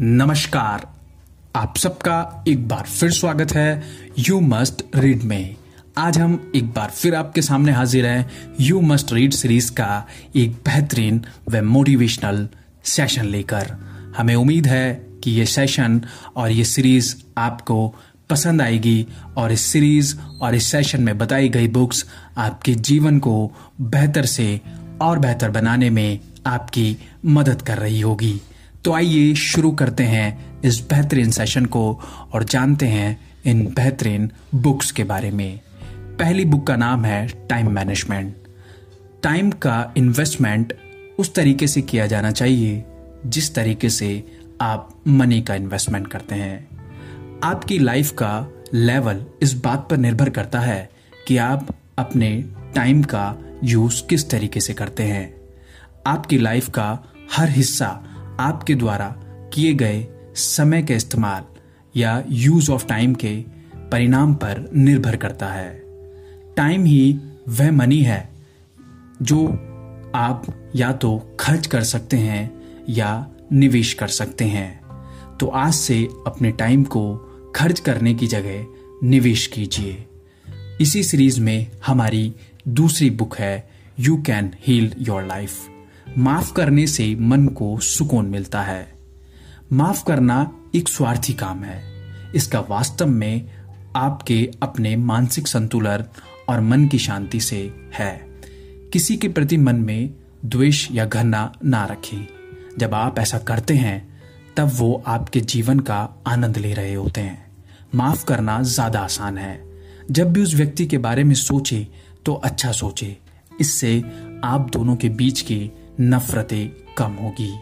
नमस्कार। आप सबका एक बार फिर स्वागत है यू मस्ट रीड में। आज हम एक बार फिर आपके सामने हाजिर हैं यू मस्ट रीड सीरीज़ का एक बेहतरीन व मोटिवेशनल सेशन लेकर। हमें उम्मीद है कि ये सेशन और ये सीरीज़ आपको पसंद आएगी और इस सीरीज़ और इस सेशन में बताई गई बुक्स आपके जीवन को बेहतर से और बेहतर बनाने में आपकी मदद कर रही होगी। तो आइए शुरू करते हैं इस बेहतरीन सेशन को और जानते हैं इन बेहतरीन बुक्स के बारे में। पहली बुक का नाम है टाइम मैनेजमेंट टाइम का इन्वेस्टमेंट उस तरीके से किया जाना चाहिए जिस तरीके से आप मनी का इन्वेस्टमेंट करते हैं। आपकी लाइफ का लेवल इस बात पर निर्भर करता है कि आप अपने टाइम का यूज़ किस तरीके से करते हैं। आपकी लाइफ का हर हिस्सा आपके द्वारा किए गए समय के इस्तेमाल या यूज़ ऑफ़ टाइम के परिणाम पर निर्भर करता है। टाइम ही वह मनी है जो आप या तो खर्च कर सकते हैं या निवेश कर सकते हैं। तो आज से अपने टाइम को खर्च करने की जगह निवेश कीजिए। इसी सीरीज़ में हमारी दूसरी बुक है you can heal your life माफ़ करने से मन को सुकून मिलता है। माफ़ करना एक स्वार्थी काम है। इसका वास्तव में आपके अपने मानसिक संतुलन और मन की शांति से है। किसी के प्रति मन में द्वेष या घृणा ना रखें। जब आप ऐसा करते हैं, तब वो आपके जीवन का आनंद ले रहे होते हैं। माफ़ करना ज़्यादा आसान है। जब भी उस व्यक्ति के बारे में सोचे तो अच्छा सोचे। इससे आप दोनों के बीच की नफरतें कम होगी।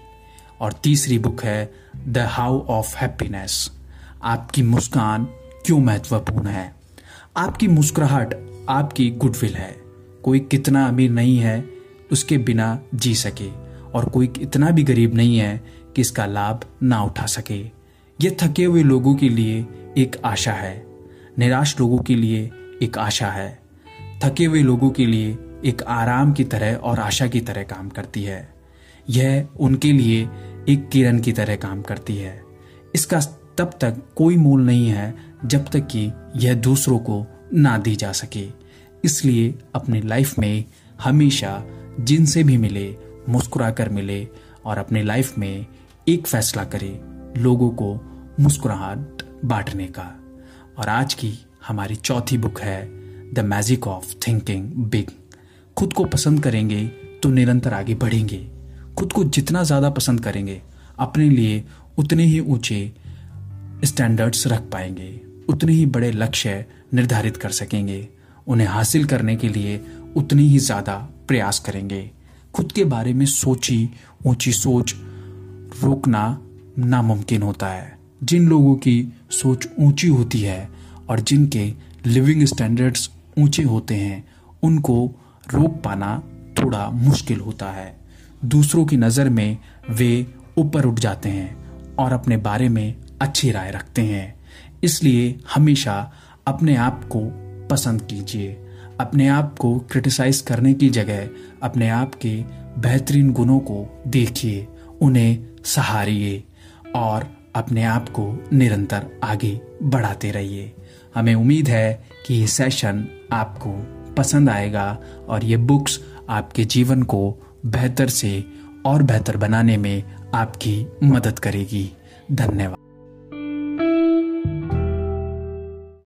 और तीसरी बुक है, द हाउ ऑफ़ हैप्पीनेस। आपकी मुस्कान क्यों महत्वपूर्ण है? आपकी मुस्कुराहट आपकी गुडविल है। कोई कितना अमीर नहीं है, उसके बिना जी सके। और कोई इतना भी गरीब नहीं है कि इसका लाभ ना उठा सके। ये थके हुए लोगों के लिए एक आशा है। निराश लोगों के लिए एक आशा है। थके हुए लोगों के लिए एक आराम की तरह और आशा की तरह काम करती है। यह उनके लिए एक किरण की तरह काम करती है। इसका तब तक कोई मूल नहीं है जब तक कि यह दूसरों को ना दी जा सके। इसलिए अपनी लाइफ में हमेशा जिनसे भी मिले मुस्कुरा कर मिले और अपने लाइफ में एक फैसला करे, लोगों को मुस्कुराहट बांटने का। और आज की हमारी चौथी बुक है the magic of thinking big खुद को पसंद करेंगे तो निरंतर आगे बढ़ेंगे। खुद को जितना ज़्यादा पसंद करेंगे, अपने लिए उतने ही ऊँचे स्टैंडर्ड्स रख पाएँगे। उतने ही बड़े लक्ष्य निर्धारित कर सकेंगे। उन्हें हासिल करने के लिए उतने ही ज़्यादा प्रयास करेंगे। खुद के बारे में सोची, ऊँची सोच रोकना नामुमकिन होता है। जिन लोगों की सोच ऊँची होती है और जिनके लिविंग स्टैंडर्ड्स ऊँचे होते हैं, उनको रोक पाना थोड़ा मुश्किल होता है। दूसरों की नज़र में वे ऊपर उठ जाते हैं और अपने बारे में अच्छी राय रखते हैं। इसलिए हमेशा अपने आप को पसंद कीजिए। अपने आप को क्रिटिसाइज करने की जगह अपने आप के बेहतरीन गुणों को देखिए, उन्हें सहारिए और अपने आप को निरंतर आगे बढ़ाते रहिए। हमें उम्मीद है कि ये सेशन आपको पसंद आएगा और ये बुक्स आपके जीवन को बेहतर से और बेहतर बनाने में आपकी मदद करेगी। धन्यवाद।